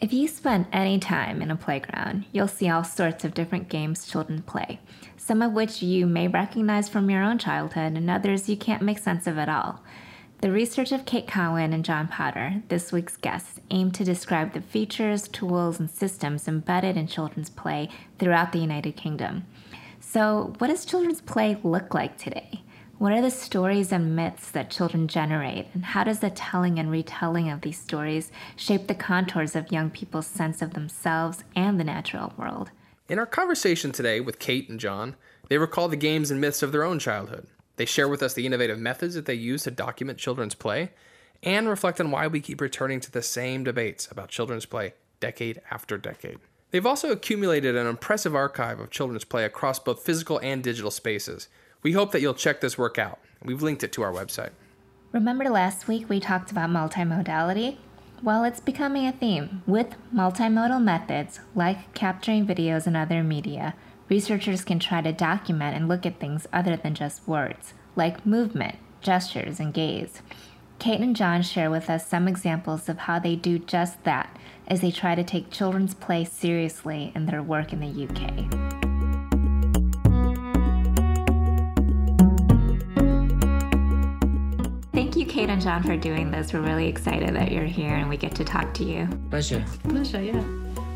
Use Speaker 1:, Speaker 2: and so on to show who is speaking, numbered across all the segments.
Speaker 1: If you spend any time in a playground, you'll see all sorts of different games children play, some of which you may recognize from your own childhood, and others you can't make sense of at all. The research of Kate Cowan and John Potter, this week's guests, aim to describe the features, tools, and systems embedded in children's play throughout the United Kingdom. So, what does children's play look like today? What are the stories and myths that children generate, and how does the telling and retelling of these stories shape the contours of young people's sense of themselves and the natural world?
Speaker 2: In our conversation today with Kate and John, they recall the games and myths of their own childhood. They share with us the innovative methods that they use to document children's play and reflect on why we keep returning to the same debates about children's play decade after decade. They've also accumulated an impressive archive of children's play across both physical and digital spaces, we hope that you'll check this work out. We've linked it to our website.
Speaker 1: Remember last week we talked about multimodality? Well, it's becoming a theme. With multimodal methods, like capturing videos and other media, researchers can try to document and look at things other than just words, like movement, gestures, and gaze. Kate and John share with us some examples of how they do just that as they try to take children's play seriously in their work in the UK. Kate and John, for doing this. We're really excited that you're here and we get to talk to you.
Speaker 3: Pleasure.
Speaker 4: Pleasure, yeah.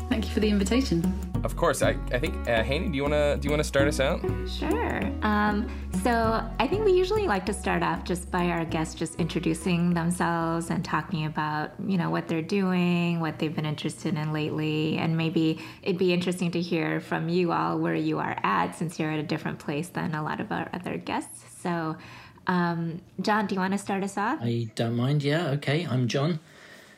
Speaker 4: Thank you for the invitation.
Speaker 2: Of course. I, I think uh, Haney, do you wanna do you wanna start us out?
Speaker 1: Sure. Um, so I think we usually like to start off just by our guests just introducing themselves and talking about you know what they're doing, what they've been interested in lately, and maybe it'd be interesting to hear from you all where you are at since you're at a different place than a lot of our other guests. So um, John, do you want to start us off?
Speaker 3: I don't mind. Yeah, okay. I'm John.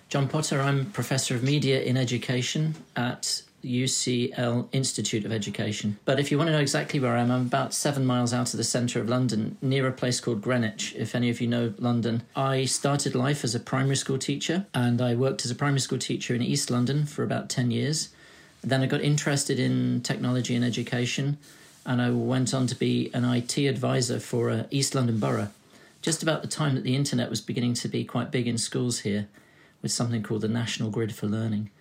Speaker 3: John Potter. I'm Professor of Media in Education at UCL Institute of Education. But if you want to know exactly where I am, I'm about seven miles out of the centre of London, near a place called Greenwich, if any of you know London. I started life as a primary school teacher, and I worked as a primary school teacher in East London for about 10 years. Then I got interested in technology and education and I went on to be an IT advisor for uh, East London Borough, just about the time that the internet was beginning to be quite big in schools here, with something called the National Grid for Learning.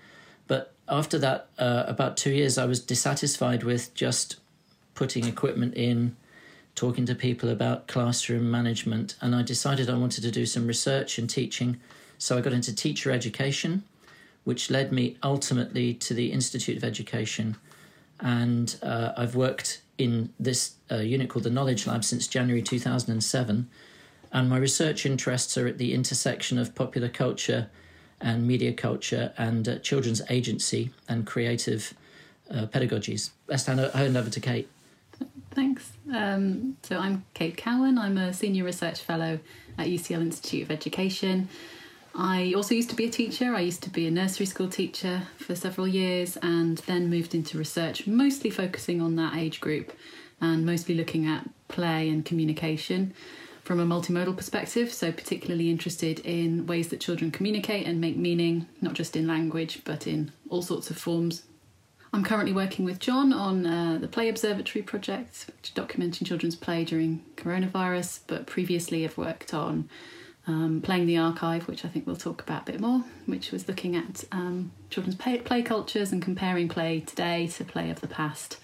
Speaker 3: But after that, uh, about two years, I was dissatisfied with just putting equipment in, talking to people about classroom management, and I decided I wanted to do some research and teaching. So I got into teacher education, which led me ultimately to the Institute of Education. And uh, I've worked in this uh, unit called the Knowledge Lab since January 2007. And my research interests are at the intersection of popular culture and media culture and uh, children's agency and creative uh, pedagogies. Hand, hand over to Kate.
Speaker 4: Thanks. Um, so I'm Kate Cowan. I'm a senior research fellow at UCL Institute of Education. I also used to be a teacher. I used to be a nursery school teacher for several years and then moved into research, mostly focusing on that age group and mostly looking at play and communication from a multimodal perspective. So, particularly interested in ways that children communicate and make meaning, not just in language, but in all sorts of forms. I'm currently working with John on uh, the Play Observatory project, documenting children's play during coronavirus, but previously I've worked on um, playing the archive, which I think we'll talk about a bit more, which was looking at um, children's play, play, cultures and comparing play today to play of the past,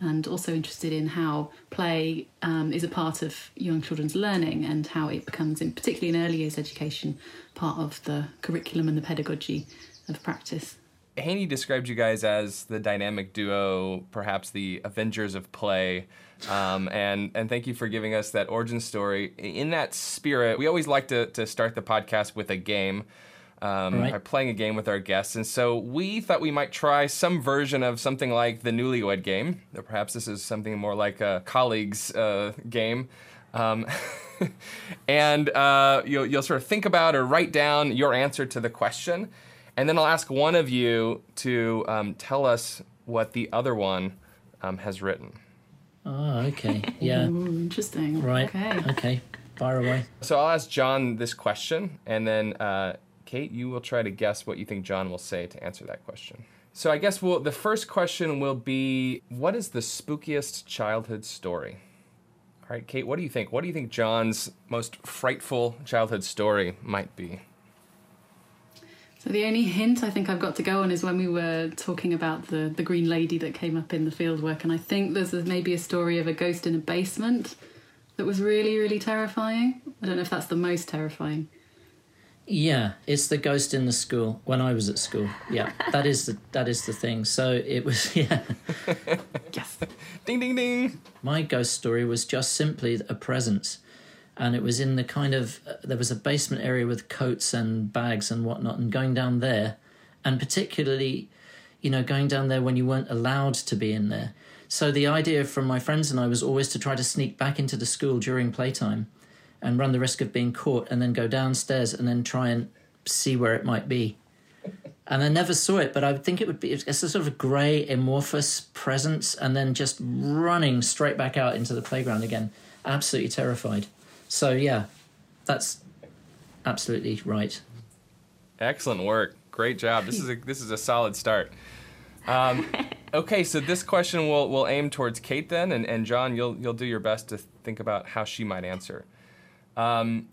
Speaker 4: and also interested in how play um, is a part of young children's learning and how it becomes, in particularly in early years education, part of the curriculum and the pedagogy of practice.
Speaker 2: Haney described you guys as the dynamic duo, perhaps the Avengers of play. Um, and and thank you for giving us that origin story. In that spirit, we always like to, to start the podcast with a game. Um, right. playing a game with our guests. And so we thought we might try some version of something like the Newlywed Game. Or perhaps this is something more like a colleagues uh, game. Um, and uh, you'll, you'll sort of think about or write down your answer to the question. And then I'll ask one of you to um, tell us what the other one um, has written.
Speaker 3: Oh, okay. Yeah.
Speaker 4: Ooh, interesting.
Speaker 3: Right. Okay. Okay. Fire away.
Speaker 2: So I'll ask John this question, and then uh, Kate, you will try to guess what you think John will say to answer that question. So I guess we'll, the first question will be, what is the spookiest childhood story? All right, Kate, what do you think? What do you think John's most frightful childhood story might be?
Speaker 4: So the only hint I think I've got to go on is when we were talking about the the green lady that came up in the field work, and I think there's a, maybe a story of a ghost in a basement that was really really terrifying. I don't know if that's the most terrifying.
Speaker 3: Yeah, it's the ghost in the school when I was at school. Yeah, that is the that is the thing. So it was yeah.
Speaker 4: Yes.
Speaker 2: Ding ding ding.
Speaker 3: My ghost story was just simply a presence, and it was in the kind of uh, there was a basement area with coats and bags and whatnot, and going down there, and particularly, you know, going down there when you weren't allowed to be in there. So the idea from my friends and I was always to try to sneak back into the school during playtime, and run the risk of being caught, and then go downstairs and then try and see where it might be. And I never saw it, but I think it would be it's a sort of grey amorphous presence, and then just running straight back out into the playground again, absolutely terrified. So yeah, that's absolutely right.
Speaker 2: Excellent work. Great job. This is a this is a solid start. Um, okay, so this question will will aim towards Kate then, and, and John, you'll you'll do your best to think about how she might answer. Um,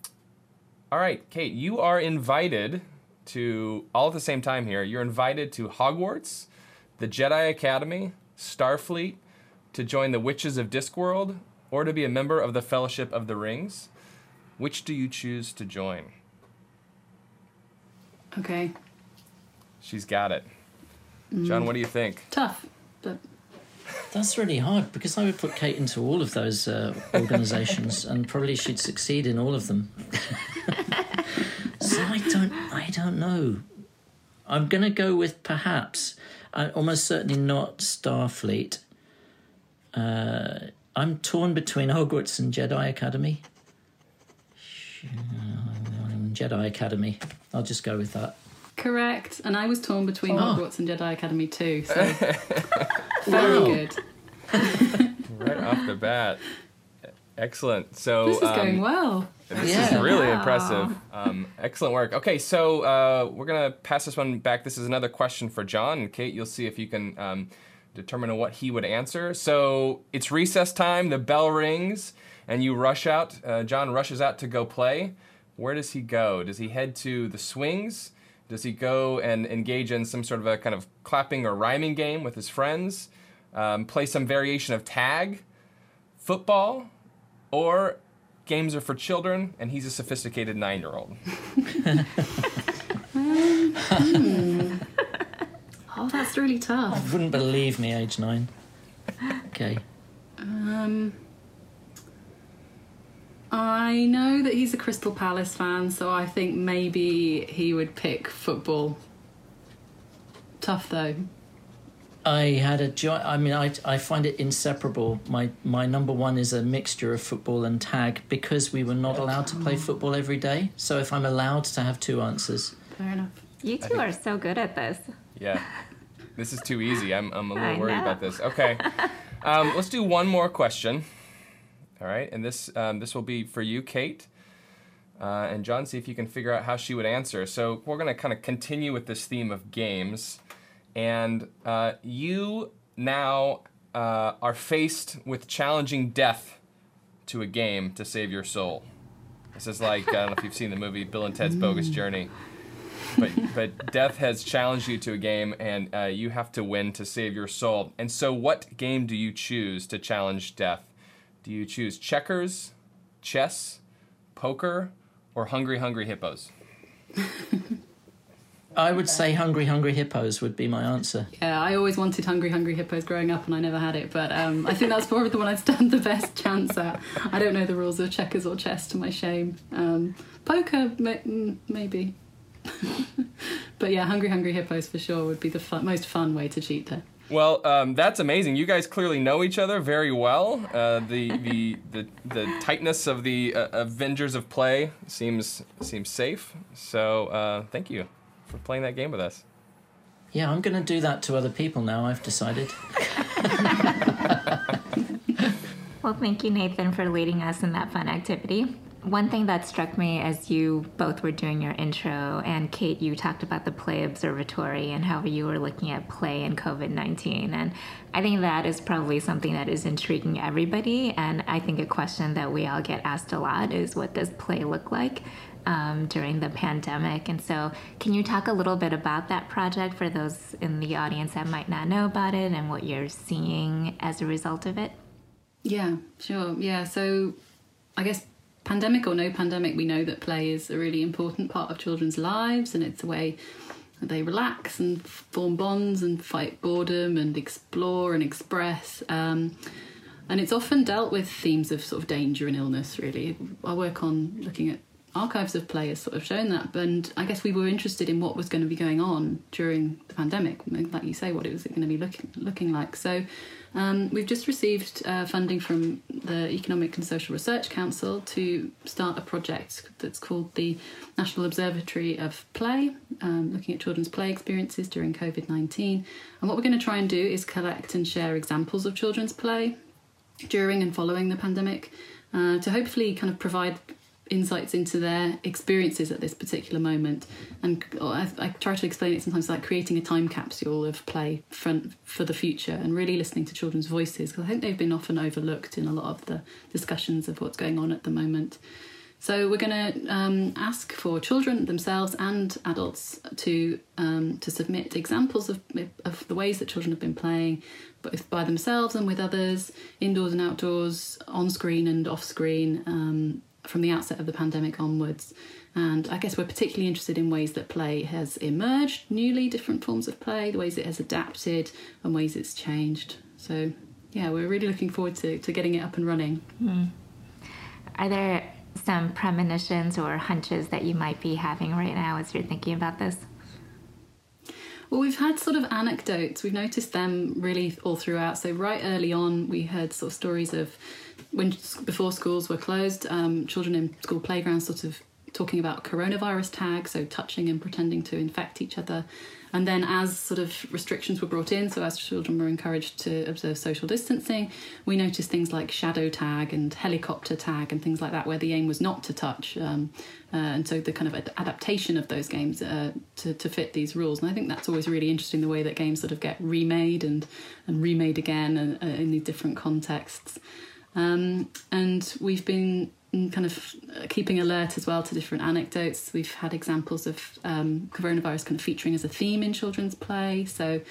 Speaker 2: all right, Kate, you are invited to all at the same time here. You're invited to Hogwarts, the Jedi Academy, Starfleet, to join the Witches of Discworld, or to be a member of the Fellowship of the Rings. Which do you choose to join?
Speaker 4: Okay.
Speaker 2: She's got it. John, what do you think?
Speaker 4: Tough, but
Speaker 3: That's really hard because I would put Kate into all of those uh, organisations, and probably she'd succeed in all of them. so I don't, I don't know. I'm going to go with perhaps, uh, almost certainly not Starfleet. Uh, I'm torn between Hogwarts and Jedi Academy. Jedi Academy. I'll just go with that.
Speaker 4: correct. And I was torn between
Speaker 3: Oh.
Speaker 4: Hogwarts and Jedi Academy too. So very good.
Speaker 2: Right off the bat. Excellent. So
Speaker 4: This is
Speaker 2: um,
Speaker 4: going well.
Speaker 2: This is really
Speaker 1: Wow.
Speaker 2: impressive. Um, excellent work. Okay, so uh, we're gonna pass this one back. This is another question for John and Kate. You'll see if you can um, determine what he would answer. So it's recess time. The bell rings, and you rush out. Uh, John rushes out to go play. Where does he go? Does he head to the swings? Does he go and engage in some sort of a kind of clapping or rhyming game with his friends? Um, play some variation of tag, football, or games are for children and he's a sophisticated nine year old.
Speaker 4: Oh, that's really tough.
Speaker 3: Wouldn't believe me, age nine. Okay.
Speaker 4: Um, I know that he's a Crystal Palace fan, so I think maybe he would pick football. Tough though.
Speaker 3: I had a joy. I mean, I I find it inseparable. My my number one is a mixture of football and tag because we were not allowed to play football every day. So if I'm allowed to have two answers,
Speaker 4: Fair enough.
Speaker 1: You two are so good at this.
Speaker 2: Yeah. This is too easy. I'm, I'm a little
Speaker 1: I
Speaker 2: worried
Speaker 1: know.
Speaker 2: about this. Okay. Um, let's do one more question. All right. And this, um, this will be for you, Kate. Uh, and John, see if you can figure out how she would answer. So we're going to kind of continue with this theme of games. And uh, you now uh, are faced with challenging death to a game to save your soul. This is like, I don't know if you've seen the movie Bill and Ted's Bogus Journey but but death has challenged you to a game, and uh, you have to win to save your soul. And so, what game do you choose to challenge death? Do you choose checkers, chess, poker, or hungry hungry hippos?
Speaker 3: I would say Hungry Hungry Hippos would be my answer.
Speaker 4: Yeah, I always wanted Hungry Hungry Hippos growing up and I never had it, but um, I think that's probably the one I'd stand the best chance at. I don't know the rules of checkers or chess to my shame. Um, poker, mm, maybe. but yeah, Hungry Hungry Hippos for sure would be the fun, most fun way to cheat there.
Speaker 2: Well, um, that's amazing. You guys clearly know each other very well. Uh, the, the the the tightness of the uh, Avengers of Play seems seems safe. So uh, thank you for playing that game with us.
Speaker 3: Yeah, I'm going to do that to other people now. I've decided.
Speaker 1: Well, thank you, Nathan, for leading us in that fun activity. One thing that struck me as you both were doing your intro, and Kate, you talked about the Play Observatory and how you were looking at play in COVID 19. And I think that is probably something that is intriguing everybody. And I think a question that we all get asked a lot is what does play look like? um, during the pandemic. And so, can you talk a little bit about that project for those in the audience that might not know about it and what you're seeing as a result of it?
Speaker 4: Yeah, sure. Yeah, so I guess pandemic or no pandemic, we know that play is a really important part of children's lives and it's a way they relax and form bonds and fight boredom and explore and express. Um, and it's often dealt with themes of sort of danger and illness, really. I work on looking at archives of play has sort of shown that. And I guess we were interested in what was going to be going on during the pandemic, like you say, what it was going to be looking looking like. So um, we've just received uh, funding from the Economic and Social Research Council to start a project that's called the National Observatory of Play, um, looking at children's play experiences during COVID 19. And what we're going to try and do is collect and share examples of children's play during and following the pandemic uh, to hopefully kind of provide insights into their experiences at this particular moment. And I, I, try to explain it sometimes like creating a time capsule of play for, for the future and really listening to children's voices because I think they've been often overlooked in a lot of the discussions of what's going on at the moment. So we're going to um, ask for children themselves and adults to um, to submit examples of of the ways that children have been playing, both by themselves and with others, indoors and outdoors, on screen and off screen, um, from the outset of the pandemic onwards. And I guess we're particularly interested in ways that play has emerged, newly different forms of play, the ways it has adapted, and ways it's changed. So, yeah, we're really looking forward to, to getting it up and running.
Speaker 1: Mm. Are there some premonitions or hunches that you might be having right now as you're thinking about this?
Speaker 4: Well, we've had sort of anecdotes. We've noticed them really all throughout. So, right early on, we heard sort of stories of when before schools were closed, um, children in school playgrounds sort of talking about coronavirus tags, so touching and pretending to infect each other. And then, as sort of restrictions were brought in, so as children were encouraged to observe social distancing, we noticed things like shadow tag and helicopter tag and things like that, where the aim was not to touch. Um, uh, and so, the kind of adaptation of those games uh, to, to fit these rules. And I think that's always really interesting the way that games sort of get remade and, and remade again uh, in these different contexts. Um, and we've been kind of keeping alert as well to different anecdotes. We've had examples of um, coronavirus kind of featuring as a theme in children's play. So,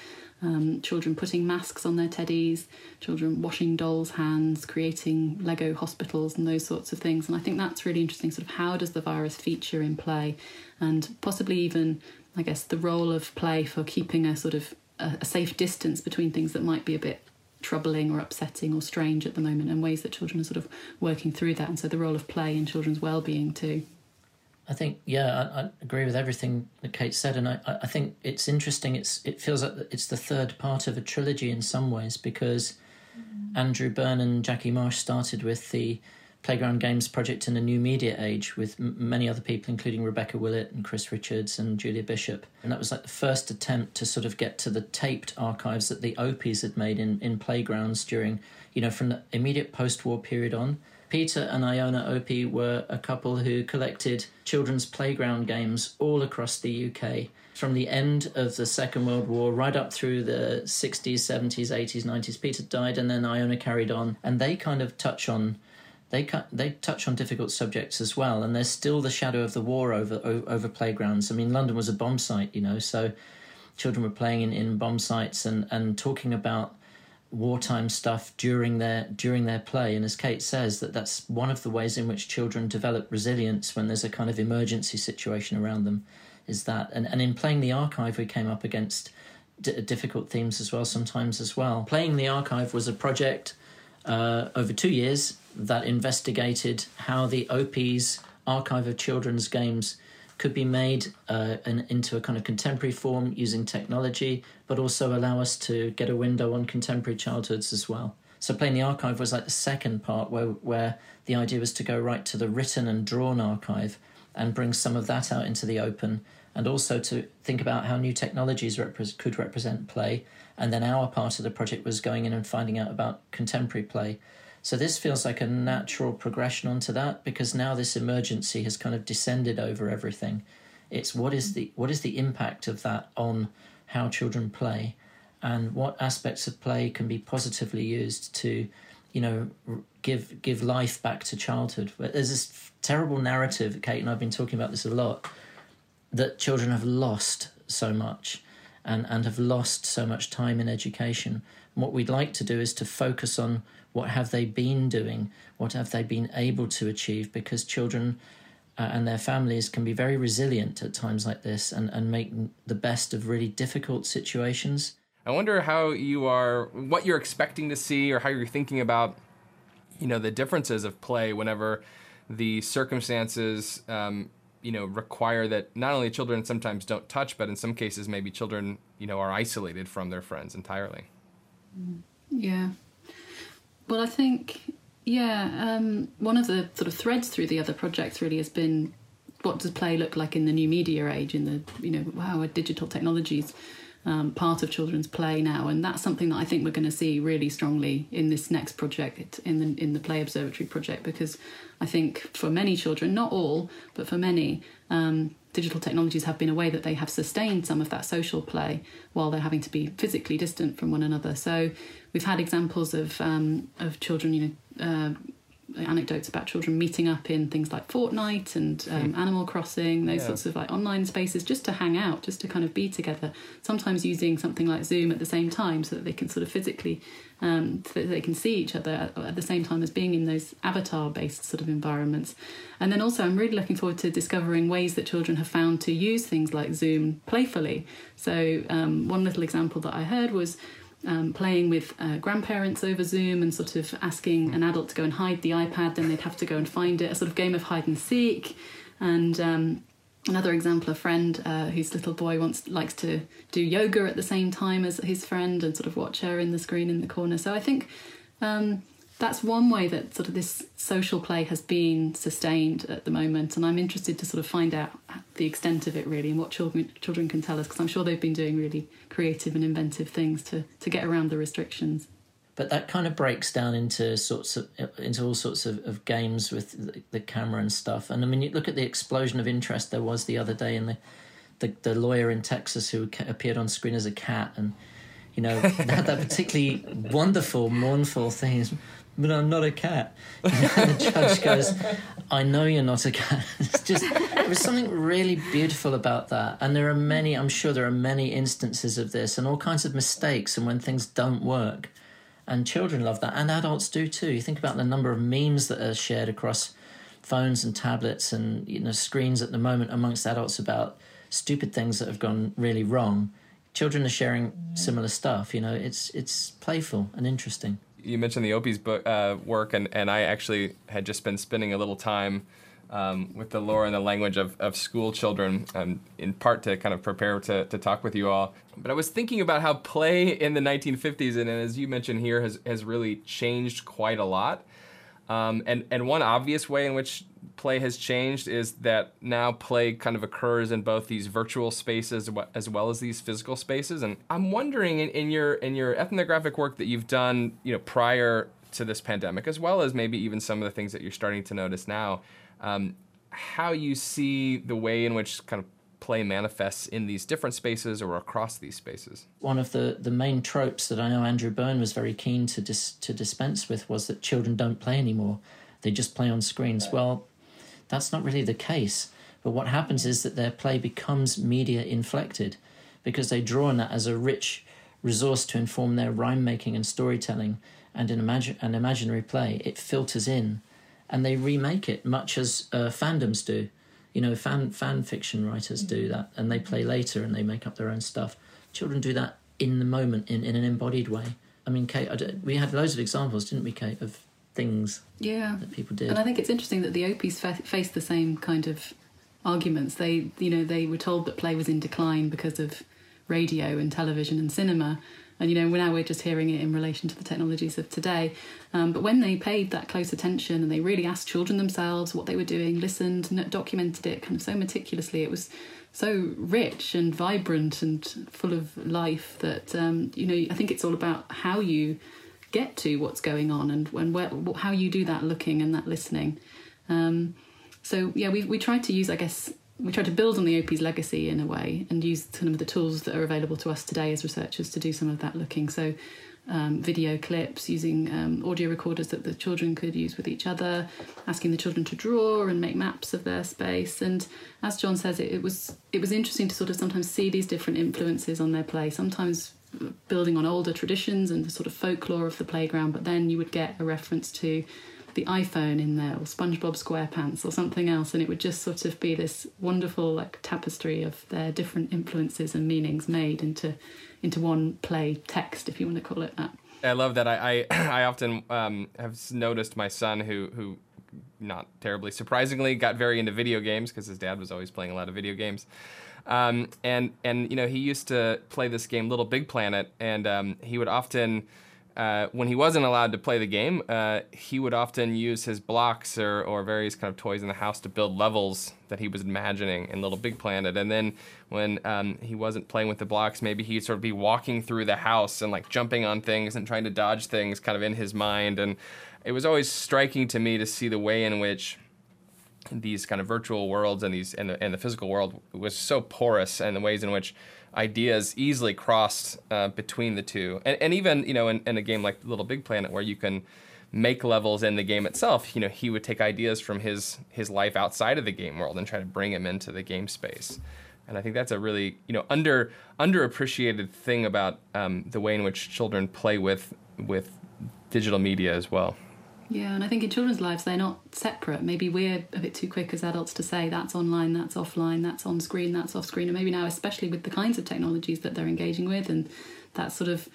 Speaker 4: um, children putting masks on their teddies, children washing dolls' hands, creating Lego hospitals, and those sorts of things. And I think that's really interesting. Sort of how does the virus feature in play, and possibly even, I guess, the role of play for keeping a sort of a, a safe distance between things that might be a bit troubling or upsetting or strange at the moment and ways that children are sort of working through that and so the role of play in children's well-being too
Speaker 3: I think, yeah, I, I, agree with everything that Kate said, and I, I think it's interesting. It's it feels like it's the third part of a trilogy in some ways because mm. Andrew Burn and Jackie Marsh started with the Playground Games project in a new media age with m- many other people, including Rebecca Willett and Chris Richards and Julia Bishop. And that was like the first attempt to sort of get to the taped archives that the Opies had made in, in playgrounds during, you know, from the immediate post war period on. Peter and Iona Opie were a couple who collected children's playground games all across the UK from the end of the Second World War right up through the 60s, 70s, 80s, 90s. Peter died and then Iona carried on, and they kind of touch on they they touch on difficult subjects as well, and there's still the shadow of the war over over playgrounds. I mean, London was a bomb site, you know, so children were playing in, in bomb sites and, and talking about wartime stuff during their during their play. And as Kate says, that that's one of the ways in which children develop resilience when there's a kind of emergency situation around them. Is that and, and in playing the archive, we came up against d- difficult themes as well sometimes as well. Playing the archive was a project uh, over two years that investigated how the Opies' archive of children's games could be made uh, an, into a kind of contemporary form using technology, but also allow us to get a window on contemporary childhoods as well. So playing the archive was like the second part where where the idea was to go right to the written and drawn archive and bring some of that out into the open and also to think about how new technologies repre- could represent play. And then our part of the project was going in and finding out about contemporary play. So this feels like a natural progression onto that because now this emergency has kind of descended over everything. It's what is the what is the impact of that on how children play and what aspects of play can be positively used to you know, give give life back to childhood. There's this terrible narrative, Kate and I've been talking about this a lot, that children have lost so much and, and have lost so much time in education. What we'd like to do is to focus on what have they been doing, what have they been able to achieve, because children uh, and their families can be very resilient at times like this and, and make the best of really difficult situations.
Speaker 2: I wonder how you are, what you're expecting to see, or how you're thinking about, you know, the differences of play whenever the circumstances, um, you know, require that not only children sometimes don't touch, but in some cases maybe children, you know, are isolated from their friends entirely.
Speaker 4: Yeah. Well, I think, yeah, um, one of the sort of threads through the other projects really has been what does play look like in the new media age, in the, you know, how are digital technologies um, part of children's play now, and that's something that I think we're going to see really strongly in this next project, in the in the Play Observatory project, because I think for many children, not all, but for many, um, digital technologies have been a way that they have sustained some of that social play while they're having to be physically distant from one another. So we've had examples of um, of children, you know. Uh, anecdotes about children meeting up in things like Fortnite and um, hmm. Animal Crossing, those yeah. sorts of like online spaces, just to hang out, just to kind of be together. Sometimes using something like Zoom at the same time, so that they can sort of physically, um, so that they can see each other at, the same time as being in those avatar-based sort of environments. And then also, I'm really looking forward to discovering ways that children have found to use things like Zoom playfully. So um, one little example that I heard was um, playing with uh, grandparents over Zoom and sort of asking an adult to go and hide the iPad, then they'd have to go and find it, a sort of game of hide and seek. And um, another example, a friend uh, whose little boy wants likes to do yoga at the same time as his friend and sort of watch her in the screen in the corner. So I think um, that's one way that sort of this social play has been sustained at the moment, and I'm interested to sort of find out the extent of it really and what children children can tell us because I'm sure they've been doing really creative and inventive things to to get around the restrictions.
Speaker 3: But that kind of breaks down into sorts of into all sorts of, of games with the, camera and stuff. And I mean, you look at the explosion of interest there was the other day in the the, the lawyer in Texas who appeared on screen as a cat and you know, had that particularly wonderful, mournful thing but I'm not a cat. And the judge goes, I know you're not a cat. It's just, there was something really beautiful about that. And there are many, I'm sure there are many instances of this and all kinds of mistakes and when things don't work. And children love that, and adults do too. You think about the number of memes that are shared across phones and tablets and you know screens at the moment amongst adults about stupid things that have gone really wrong. Children are sharing similar stuff. You know, it's it's playful and interesting
Speaker 2: you mentioned the Opie's book uh, work, and, and I actually had just been spending a little time um, with the lore and the language of, of school children, um, in part to kind of prepare to, to talk with you all. But I was thinking about how play in the 1950s, and as you mentioned here, has, has really changed quite a lot. Um, and, and one obvious way in which play has changed is that now play kind of occurs in both these virtual spaces as well as these physical spaces. And I'm wondering in, in your in your ethnographic work that you've done, you know, prior to this pandemic, as well as maybe even some of the things that you're starting to notice now, um, how you see the way in which kind of play manifests in these different spaces or across these spaces.
Speaker 3: One of the, the main tropes that I know Andrew Burn was very keen to dis, to dispense with was that children don't play anymore; they just play on screens. Right. Well, that's not really the case. But what happens is that their play becomes media inflected because they draw on that as a rich resource to inform their rhyme making and storytelling and an, imagine, an imaginary play. It filters in and they remake it, much as uh, fandoms do. You know, fan fan fiction writers do that, and they play later and they make up their own stuff. Children do that in the moment, in, in an embodied way. I mean, Kate, we had loads of examples, didn't we, Kate, of things
Speaker 4: yeah.
Speaker 3: that people did.
Speaker 4: And I think it's interesting that the Opies fa- faced the same kind of arguments. They, you know, they were told that play was in decline because of radio and television and cinema. And you know, now we're just hearing it in relation to the technologies of today. Um, but when they paid that close attention and they really asked children themselves what they were doing, listened, documented it kind of so meticulously, it was so rich and vibrant and full of life that um, you know. I think it's all about how you get to what's going on and when where, how you do that looking and that listening. Um, so yeah, we we tried to use I guess we tried to build on the Opies' legacy in a way and use some of the tools that are available to us today as researchers to do some of that looking. So, um, video clips, using um, audio recorders that the children could use with each other, asking the children to draw and make maps of their space. And as John says, it, it was it was interesting to sort of sometimes see these different influences on their play. Sometimes building on older traditions and the sort of folklore of the playground, but then you would get a reference to the iPhone in there or SpongeBob SquarePants or something else, and it would just sort of be this wonderful like tapestry of their different influences and meanings made into into one play text, if you want to call it that.
Speaker 2: I love that. I I, I often um, have noticed my son who who not terribly surprisingly got very into video games because his dad was always playing a lot of video games. Um, and and you know he used to play this game Little Big Planet, and um, he would often uh, when he wasn't allowed to play the game, uh, he would often use his blocks or, or various kind of toys in the house to build levels that he was imagining in Little Big Planet. And then when um, he wasn't playing with the blocks, maybe he'd sort of be walking through the house and like jumping on things and trying to dodge things kind of in his mind. And it was always striking to me to see the way in which these kind of virtual worlds and these and the, and the physical world was so porous and the ways in which ideas easily crossed uh, between the two. And, and even, you know, in, in, a game like Little Big Planet where you can make levels in the game itself, you know, he would take ideas from his his life outside of the game world and try to bring them into the game space. And I think that's a really, you know, under underappreciated thing about um, the way in which children play with with digital media as well.
Speaker 4: Yeah, and I think in children's lives they're not separate. Maybe we're a bit too quick as adults to say that's online, that's offline, that's on screen, that's off screen, and maybe now, especially with the kinds of technologies that they're engaging with, and that sort of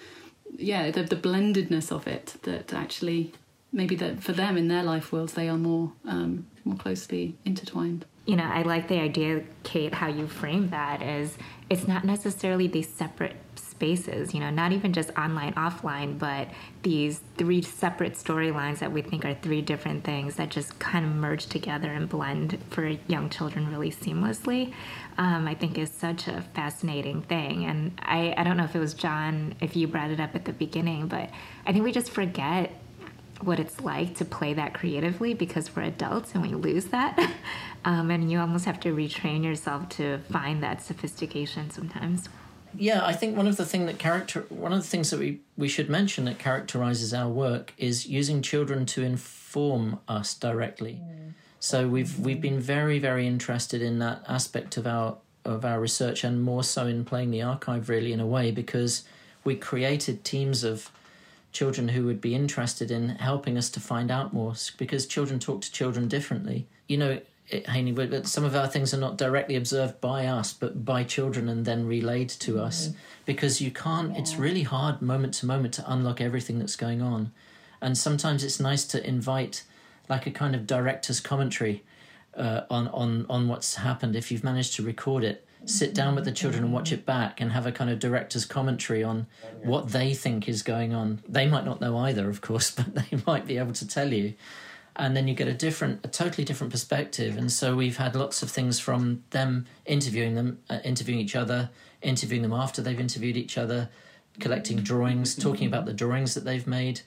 Speaker 4: yeah, the, the blendedness of it that actually maybe that for them in their life worlds they are more um, more closely intertwined.
Speaker 1: You know, I like the idea, Kate, how you frame that is it's not necessarily these separate spaces, you know, not even just online, offline, but these three separate storylines that we think are three different things that just kind of merge together and blend for young children really seamlessly, um, I think is such a fascinating thing. And I, I don't know if it was John, if you brought it up at the beginning, but I think we just forget what it's like to play that creatively because we're adults and we lose that. um, and you almost have to retrain yourself to find that sophistication sometimes
Speaker 3: yeah, I think one of the thing that character one of the things that we, we should mention that characterizes our work is using children to inform us directly. Mm. So we've we've been very very interested in that aspect of our of our research and more so in playing the archive really in a way because we created teams of children who would be interested in helping us to find out more because children talk to children differently. You know, Haney, but some of our things are not directly observed by us, but by children and then relayed to mm-hmm. us because you can't, yeah. it's really hard moment to moment to unlock everything that's going on. And sometimes it's nice to invite like a kind of director's commentary uh, on, on, on what's happened if you've managed to record it. Sit down with the children and watch it back and have a kind of director's commentary on what they think is going on. They might not know either, of course, but they might be able to tell you and then you get a different a totally different perspective. And so we've had lots of things from them interviewing them uh, interviewing each other interviewing them after they've interviewed each other collecting drawings talking about the drawings that they've made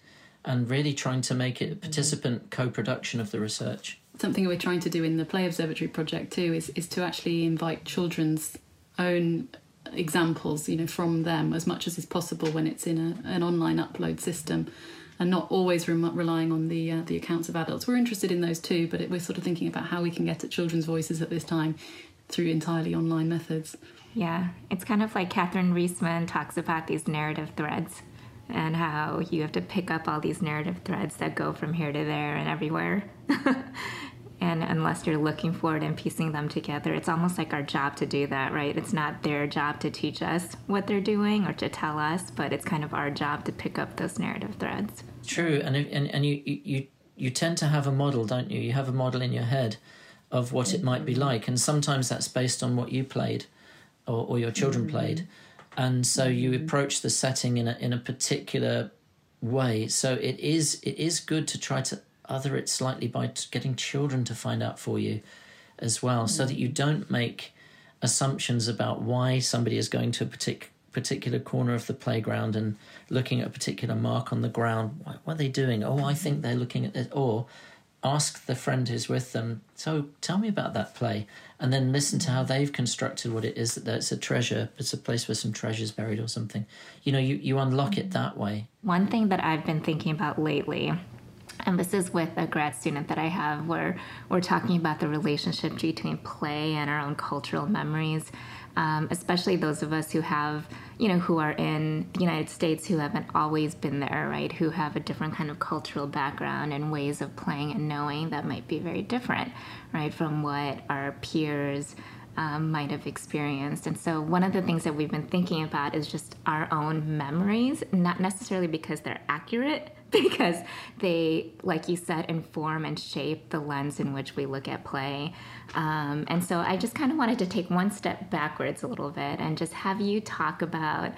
Speaker 3: and really trying to make it a participant co-production of the research.
Speaker 4: Something we're trying to do in the play observatory project too is, is to actually invite children's own examples you know from them as much as is possible when it's in a, an online upload system and not always re- relying on the uh, the accounts of adults. We're interested in those too, but it, we're sort of thinking about how we can get at children's voices at this time through entirely online methods.
Speaker 1: Yeah, it's kind of like Catherine Riessman talks about these narrative threads and how you have to pick up all these narrative threads that go from here to there and everywhere. and unless you're looking for it and piecing them together, it's almost like our job to do that, right? It's not their job to teach us what they're doing or to tell us, but it's kind of our job to pick up those narrative threads.
Speaker 3: True, and and and you you you tend to have a model, don't you? You have a model in your head of what it might be like, and sometimes that's based on what you played or, or your children mm-hmm. played, and so you approach the setting in a in a particular way. So it is it is good to try to other it slightly by getting children to find out for you as well, so that you don't make assumptions about why somebody is going to a particular particular corner of the playground and looking at a particular mark on the ground. What, what are they doing? Oh, I think they're looking at it. Or ask the friend who's with them, so tell me about that play, and then listen to how they've constructed what it is that it's a treasure, it's a place where some treasure's buried or something. You know, you, you unlock it that way.
Speaker 1: One thing that I've been thinking about lately, and this is with a grad student that I have, where we're talking about the relationship between play and our own cultural memories, um, especially those of us who have you know, who are in the United States who haven't always been there, right? Who have a different kind of cultural background and ways of playing and knowing that might be very different, right, from what our peers um, might have experienced. And so, one of the things that we've been thinking about is just our own memories, not necessarily because they're accurate, because they, like you said, inform and shape the lens in which we look at play. Um, and so I just kind of wanted to take one step backwards a little bit and just have you talk about,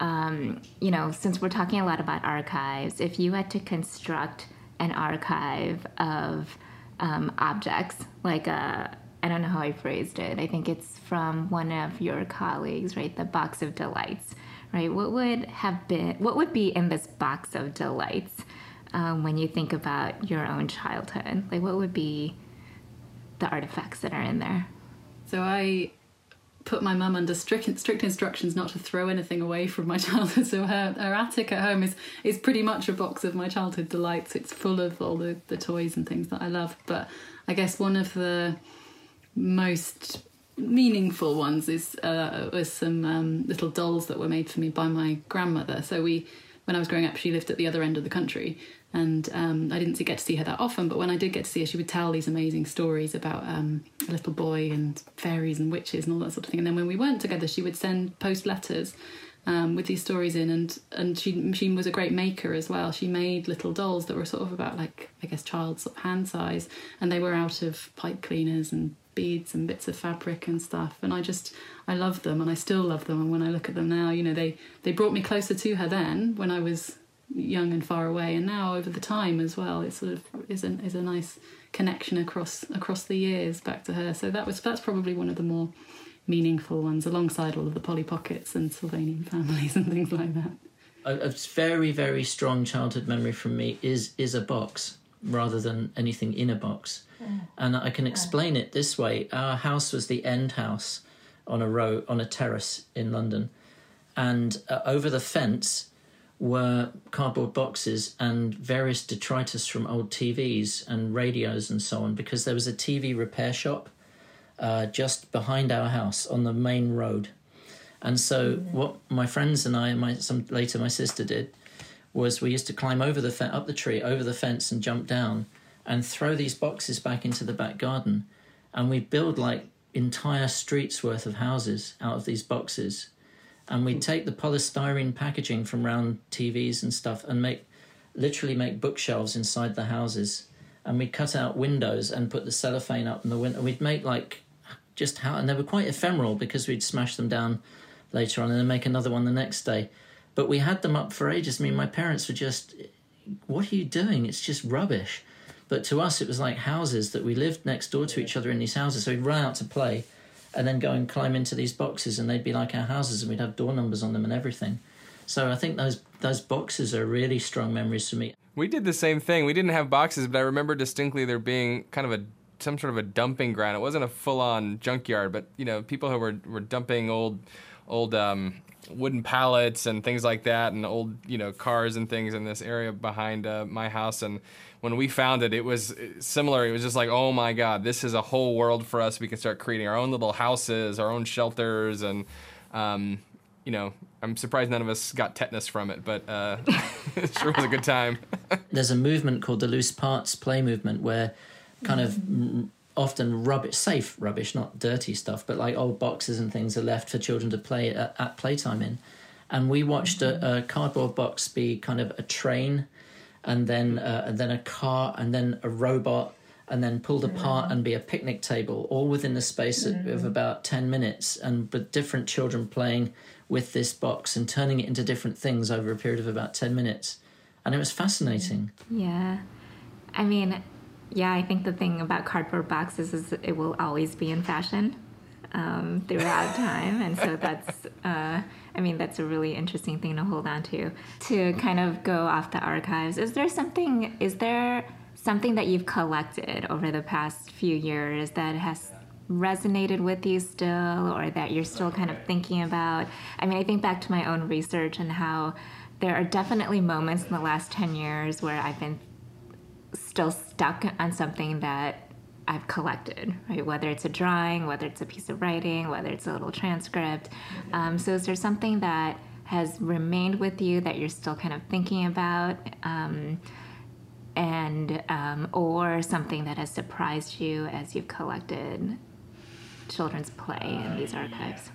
Speaker 1: um, you know, since we're talking a lot about archives, if you had to construct an archive of um, objects, like a, I don't know how I phrased it. I think it's from one of your colleagues, right? The box of delights right? What would have been, what would be in this box of delights um, when you think about your own childhood? Like, what would be the artifacts that are in there?
Speaker 4: So I put my mum under strict strict instructions not to throw anything away from my childhood. So her, her attic at home is is pretty much a box of my childhood delights. It's full of all the, the toys and things that I love. But I guess one of the most meaningful ones is uh, was some um, little dolls that were made for me by my grandmother. So we, when I was growing up, she lived at the other end of the country, and um, I didn't get to see her that often. But when I did get to see her, she would tell these amazing stories about um, a little boy and fairies and witches and all that sort of thing. And then when we weren't together, she would send post letters. Um, with these stories in, and and she she was a great maker as well. She made little dolls that were sort of about like I guess child's hand size, and they were out of pipe cleaners and beads and bits of fabric and stuff and i just i love them and i still love them and when i look at them now you know they they brought me closer to her then when i was young and far away and now over the time as well it sort of is a, is a nice connection across across the years back to her. So that was that's probably one of the more meaningful ones alongside all of the polly pockets and sylvanian families and things like that.
Speaker 3: A, a very very strong childhood memory from me is is a box rather than anything in a box. And I can explain it this way: our house was the end house on a row on a terrace in London, and uh, over the fence were cardboard boxes and various detritus from old TVs and radios and so on. Because there was a TV repair shop uh, just behind our house on the main road, and so mm. what my friends and I and my some later my sister did was we used to climb over the fe- up the tree over the fence and jump down and throw these boxes back into the back garden. And we'd build like entire streets worth of houses out of these boxes. And we'd hmm. take the polystyrene packaging from round TVs and stuff and make literally make bookshelves inside the houses. And we'd cut out windows and put the cellophane up in the window. And we'd make like just how, and they were quite ephemeral because we'd smash them down later on and then make another one the next day. But we had them up for ages. I mean, my parents were just, what are you doing? It's just rubbish. But to us, it was like houses that we lived next door to each other in these houses. So we'd run out to play and then go and climb into these boxes, and they'd be like our houses, and we'd have door numbers on them and everything. So I think those those boxes are really strong memories for me.
Speaker 2: We did the same thing. We didn't have boxes, but I remember distinctly there being kind of a some sort of a dumping ground. It wasn't a full on junkyard, but you know, people who were were dumping old old um, wooden pallets and things like that, and old you know cars and things in this area behind uh, my house. And when we found it, it was similar. It was just like, oh my God, this is a whole world for us. We can start creating our own little houses, our own shelters, and um, you know, I'm surprised none of us got tetanus from it, but uh, it sure was a good time.
Speaker 3: There's a movement called the loose parts play movement where kind of often rubbish, safe rubbish, not dirty stuff, but like old boxes and things are left for children to play at, at playtime in. And we watched a, a cardboard box be kind of a train and then uh, and then a car and then a robot and then pulled apart and be a picnic table all within the space of, of about 10 minutes and with different children playing with this box and turning it into different things over a period of about 10 minutes. And it was fascinating.
Speaker 1: Yeah. I mean yeah i think the thing about cardboard boxes is it will always be in fashion um, throughout time and so that's uh, I mean, that's a really interesting thing to hold on to. To kind of go off the archives, is there something, is there something that you've collected over the past few years that has resonated with you still or that you're still kind of thinking about? I mean, I think back to my own research and how there are definitely moments in the last 10 years where I've been still stuck on something that I've collected, right? Whether it's a drawing, whether it's a piece of writing, whether it's a little transcript. Um, so, is there something that has remained with you that you're still kind of thinking about? Um, and um, or something that has surprised you as you've collected children's play in these archives?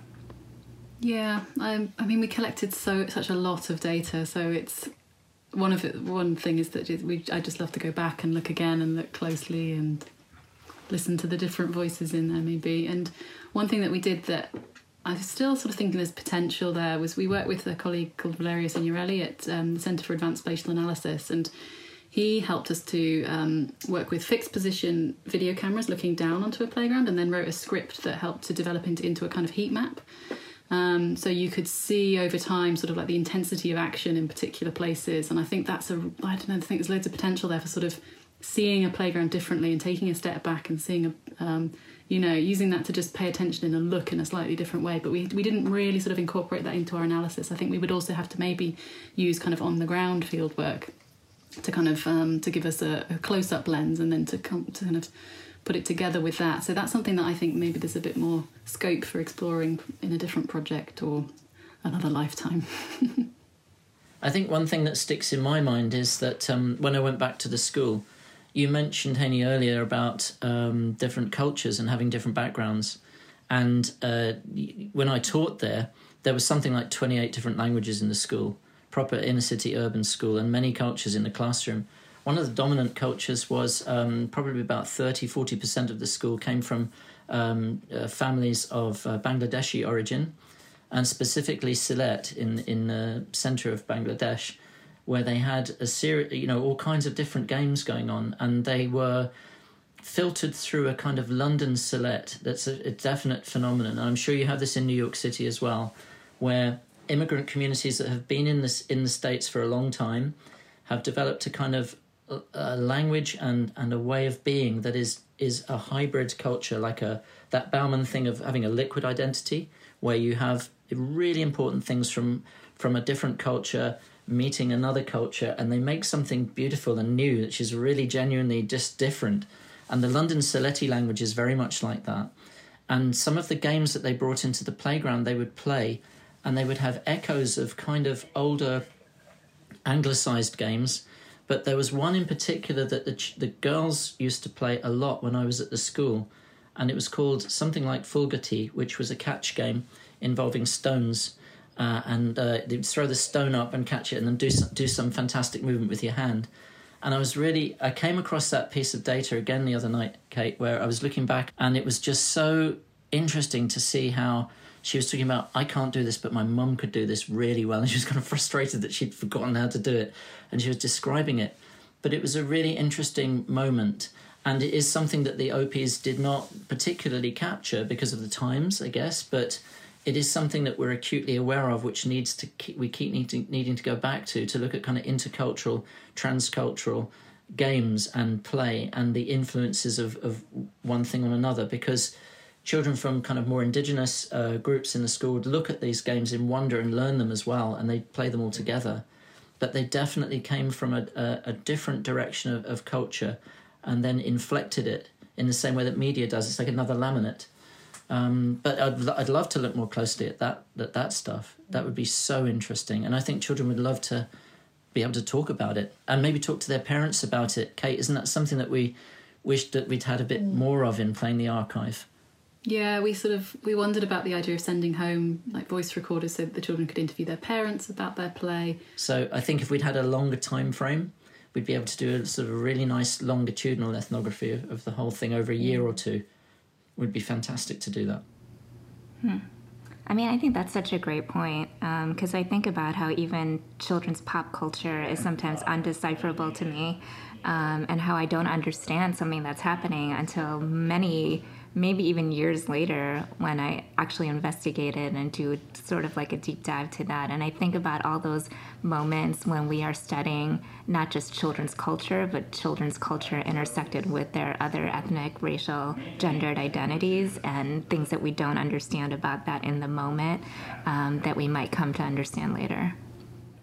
Speaker 4: Yeah, I mean, we collected so such a lot of data, so it's one of it. One thing is that we I just love to go back and look again and look closely and listen to the different voices in there, maybe. And one thing that we did that I'm still sort of thinking there's potential there was we worked with a colleague called Valerio Signorelli at um, the Centre for Advanced Spatial Analysis, and he helped us to um, work with fixed position video cameras looking down onto a playground and then wrote a script that helped to develop into, into a kind of heat map. Um, so you could see over time sort of like the intensity of action in particular places. And I think that's a, I don't know, I think there's loads of potential there for sort of seeing a playground differently and taking a step back and seeing a, um, you know, using that to just pay attention in a look in a slightly different way. But we, we didn't really sort of incorporate that into our analysis. I think we would also have to maybe use kind of on the ground field work to kind of um, to give us a, a close up lens and then to come to kind of put it together with that. So that's something that I think maybe there's a bit more scope for exploring in a different project or another lifetime.
Speaker 3: I think one thing that sticks in my mind is that um, when I went back to the school, you mentioned Haeny earlier about um, different cultures and having different backgrounds, and uh, when I taught there, there was something like 28 different languages in the school proper inner city urban school and many cultures in the classroom. One of the dominant cultures was um, probably about 30 40% of the school came from um, uh, families of uh, Bangladeshi origin, and specifically Sylhet in, in the center of Bangladesh, where they had a series, you know, all kinds of different games going on, and they were filtered through a kind of London Sylhet that's a, a definite phenomenon. And I'm sure you have this in New York City as well, where immigrant communities that have been in this in the states for a long time have developed a kind of a language and and a way of being that is is a hybrid culture like a that Bauman thing of having a liquid identity where you have really important things from from a different culture meeting another culture and they make something beautiful and new which is really genuinely just different and the London Sylheti language is very much like that and some of the games that they brought into the playground they would play and they would have echoes of kind of older anglicized games. But there was one in particular that the, the girls used to play a lot when I was at the school, and it was called something like Fulgati, which was a catch game involving stones. Uh, and uh, they'd throw the stone up and catch it, and then do some, do some fantastic movement with your hand. And I was really, I came across that piece of data again the other night, Kate, where I was looking back, and it was just so interesting to see how she was talking about I can't do this, but my mum could do this really well, and she was kind of frustrated that she'd forgotten how to do it, and she was describing it. But it was a really interesting moment, and it is something that the Opies did not particularly capture because of the times, I guess. But it is something that we're acutely aware of, which needs to keep, we keep needing, needing to go back to to look at kind of intercultural, transcultural games and play and the influences of, of one thing on another because children from kind of more indigenous uh, groups in the school would look at these games in wonder and learn them as well, and they'd play them all together. But they definitely came from a, a, a different direction of, of, culture and then inflected it in the same way that media does. It's like another laminate. Um, but I'd, I'd love to look more closely at that, at that stuff. That would be so interesting. And I think children would love to be able to talk about it and maybe talk to their parents about it. Kate, isn't that something that we wished that we'd had a bit mm. more of in playing the archive?
Speaker 4: Yeah, we sort of we wondered about the idea of sending home like voice recorders so that the children could interview their parents about their play.
Speaker 3: So I think if we'd had a longer time frame, we'd be able to do a sort of a really nice longitudinal ethnography of, of the whole thing over a year or two. It would be fantastic to do that.
Speaker 1: Hmm. I mean, I think that's such a great point because um, I think about how even children's pop culture is sometimes undecipherable to me, um, and how I don't understand something that's happening until many maybe even years later when I actually investigated and do sort of like a deep dive to that. And I think about all those moments when we are studying not just children's culture, but children's culture intersected with their other ethnic, racial, gendered identities and things that we don't understand about that in the moment um, that we might come to understand later.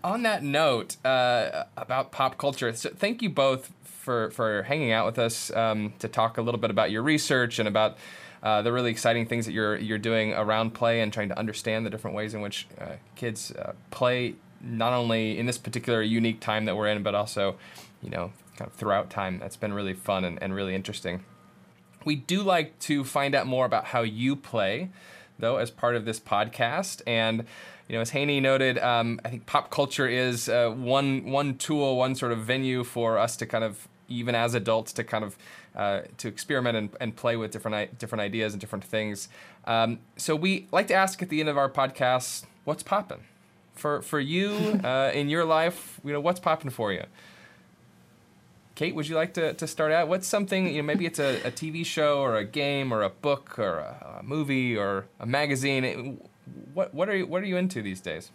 Speaker 2: On that note, uh, about pop culture, so thank you both for, for hanging out with us um, to talk a little bit about your research and about uh, the really exciting things that you're you're doing around play and trying to understand the different ways in which uh, kids uh, play, not only in this particular unique time that we're in, but also, you know, kind of throughout time. That's been really fun and, and really interesting. We do like to find out more about how you play, though, as part of this podcast and you know, as Haeny noted, um, I think pop culture is uh, one one tool, one sort of venue for us to kind of even as adults to kind of uh, to experiment and, and play with different different ideas and different things. Um, so we like to ask at the end of our podcast, what's popping for for you uh, in your life? You know, what's popping for you? Kate, would you like to, to start out? What's something, you know, maybe it's a, a TV show or a game or a book or a, a movie or a magazine. What, what, are you, what are you into these days?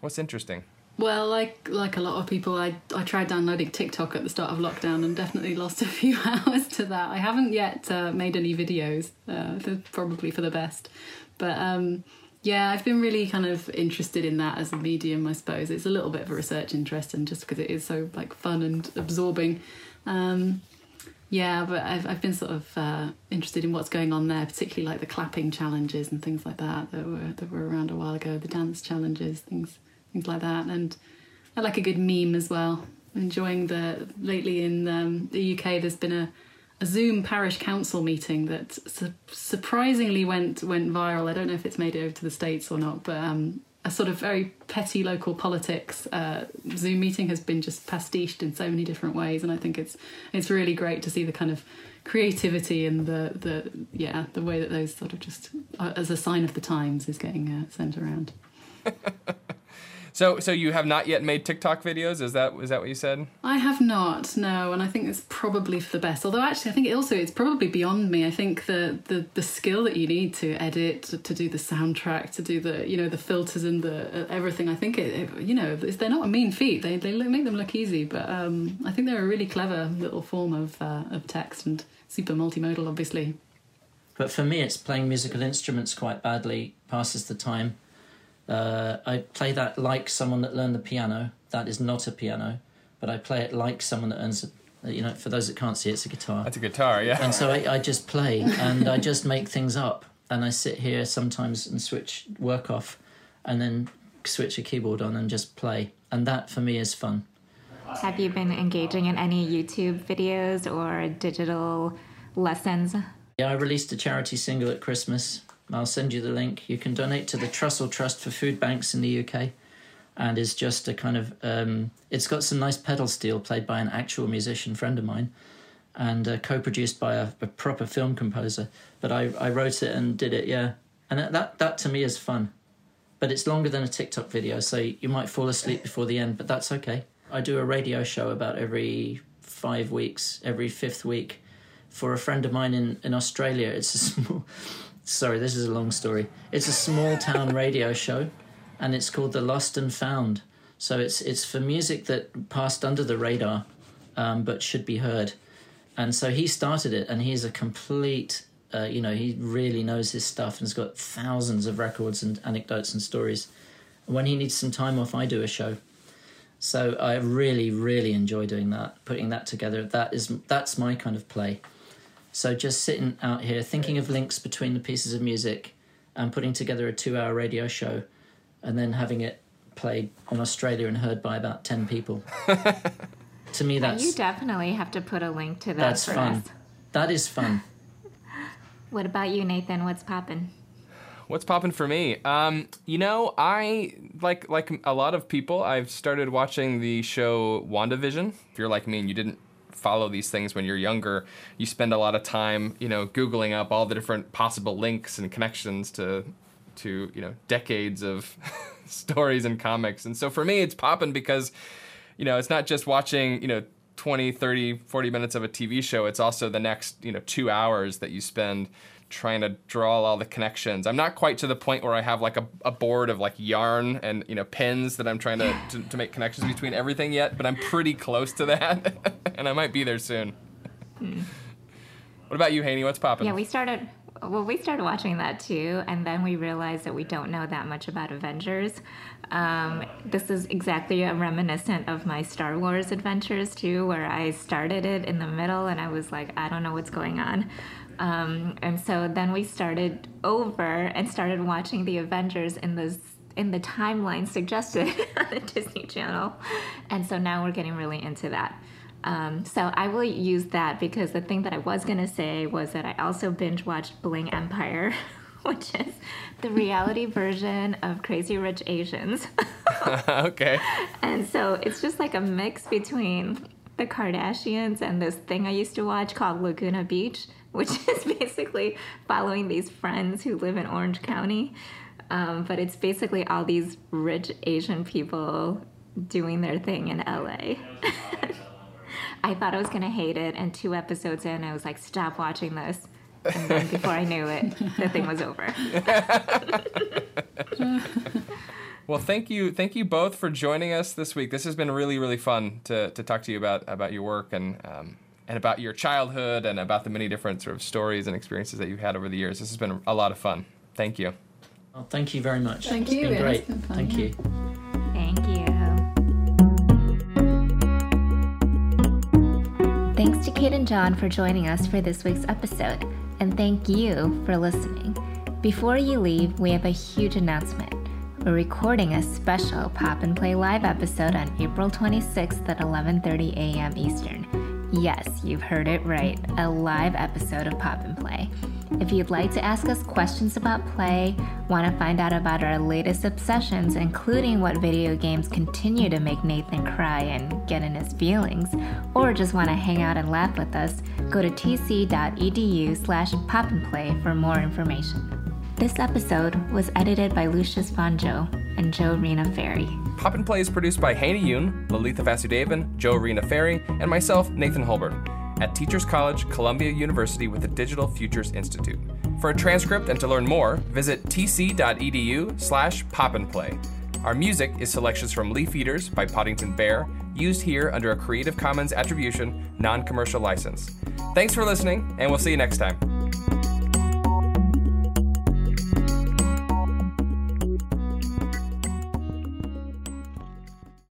Speaker 2: What's interesting?
Speaker 4: Well, like like a lot of people, I I tried downloading TikTok at the start of lockdown and definitely lost a few hours to that. I haven't yet uh, made any videos, uh, probably for the best. But um, yeah, I've been really kind of interested in that as a medium. I suppose it's a little bit of a research interest, and just because it is so like fun and absorbing. Um, yeah, but I've I've been sort of uh, interested in what's going on there, particularly like the clapping challenges and things like that that were that were around a while ago, the dance challenges, things things like that. And I like a good meme as well. enjoying the lately in um, the UK. There's been a, a Zoom parish council meeting that su- surprisingly went went viral. I don't know if it's made it over to the states or not, but um, a sort of very petty local politics uh, Zoom meeting has been just pastiched in so many different ways, and I think it's it's really great to see the kind of creativity and the the yeah the way that those sort of just uh, as a sign of the times is getting uh, sent around.
Speaker 2: So, so you have not yet made TikTok videos? Is that is that what you said?
Speaker 4: I have not, no, and I think it's probably for the best. Although actually, I think it also it's probably beyond me. I think the the, the skill that you need to edit, to, to do the soundtrack, to do the you know the filters and the uh, everything. I think it, it, you know they're not a mean feat. They they make them look easy, but um, I think they're a really clever little form of uh, of text and super multimodal, obviously.
Speaker 3: But for me, it's playing musical instruments quite badly passes the time uh, I play that like someone that learned the piano. That is not a piano, but I play it like someone that earns. A, you know, for those that can't see, it's a guitar.
Speaker 2: That's a guitar, yeah.
Speaker 3: And so I, I just play and I just make things up. And I sit here sometimes and switch work off, and then switch a keyboard on and just play. And that for me is fun.
Speaker 1: Have you been engaging in any YouTube videos or digital lessons?
Speaker 3: Yeah, I released a charity single at Christmas I'll send you the link. You can donate to the Trussell Trust for food banks in the UK, and it's just a kind of um, it's got some nice pedal steel played by an actual musician friend of mine, and uh, co-produced by a, a, proper film composer. But I, I wrote it and did it, yeah, and that that to me is fun. But it's longer than a TikTok video, so you might fall asleep before the end, but that's okay. I do a radio show about every five weeks, every fifth week, for a friend of mine in, in Australia. It's a small sorry, this is a long story. It's a small town radio show, and it's called The Lost and Found. So it's it's for music that passed under the radar, um, but should be heard. And so he started it, and he's a complete. Uh, you know, he really knows his stuff and has got thousands of records and anecdotes and stories. And when he needs some time off, I do a show. So I really, really enjoy doing that, putting that together. That is that's my kind of play. So just sitting out here thinking of links between the pieces of music and putting together a two hour radio show and then having it played in Australia and heard by about 10 people. to me, that's.
Speaker 1: You definitely have to put a link to that.
Speaker 3: That's fun.
Speaker 1: Us.
Speaker 3: That is fun.
Speaker 1: what about you, Nathan? What's popping?
Speaker 2: What's popping for me? Um, you know, I like like a lot of people. I've started watching the show WandaVision. If you're like me and you didn't follow these things when you're younger, you spend a lot of time, you know, googling up all the different possible links and connections to to, you know, decades of stories and comics. And so for me it's popping because you know, it's not just watching, you know, 20, 30, 40 minutes of a TV show. It's also the next, you know, 2 hours that you spend trying to draw all the connections. I'm not quite to the point where I have like a, a board of like yarn and you know pins that I'm trying to, to, to make connections between everything yet, but I'm pretty close to that, and I might be there soon. Hmm. What about you, Haeny? What's popping?
Speaker 1: Yeah, we started. Well, we started watching that too, and then we realized that we don't know that much about Avengers. Um, this is exactly a reminiscent of my Star Wars adventures too, where I started it in the middle and I was like, I don't know what's going on. Um, and so then we started over and started watching the Avengers in the in the timeline suggested on the Disney Channel, and so now we're getting really into that. Um, so I will use that because the thing that I was gonna say was that I also binge watched Bling Empire, which is the reality version of Crazy Rich Asians.
Speaker 2: okay.
Speaker 1: And so it's just like a mix between the Kardashians and this thing I used to watch called Laguna Beach, which is basically following these friends who live in Orange County. Um, but it's basically all these rich Asian people doing their thing in LA. I thought I was to hate it, and two episodes in, I was like, stop watching this. And then before I knew it, the thing was over.
Speaker 2: well, thank you, thank you both for joining us this week. This has been really, really fun to, to talk to you about about your work and um, and about your childhood and about the many different sort of stories and experiences that you've had over the years. This has been a lot of fun. Thank you.
Speaker 3: Well, thank you very much.
Speaker 4: Thank
Speaker 3: it's
Speaker 4: you.
Speaker 3: Been great.
Speaker 4: Been fun,
Speaker 3: thank
Speaker 4: yeah.
Speaker 3: you.
Speaker 1: Thank you. Thanks to Kate and John for joining us for this week's episode, and thank you for listening. Before you leave, we have a huge announcement. We're recording a special Pop and Play live episode on April 26th at 11:30 a.m. Eastern. Yes, you've heard it right, a live episode of Pop and Play. If you'd like to ask us questions about play, want to find out about our latest obsessions, including what video games continue to make Nathan cry and get in his feelings, or just want to hang out and laugh with us, go to tc.edu slash popandplay for more information. This episode was edited by Lucius Fonjo and Joe Rena Ferry.
Speaker 2: Pop and Play is produced by Haeny Yoon, Lalitha Vasudevan, Joe Rena Ferry, and myself, Nathan Holbert, at Teachers College, Columbia University with the Digital Futures Institute. For a transcript and to learn more, visit tc.edu slash popandplay. Our music is selections from Leaf Eaters by Poddington Bear, used here under a Creative Commons Attribution, non-commercial license. Thanks for listening, and we'll see you next time.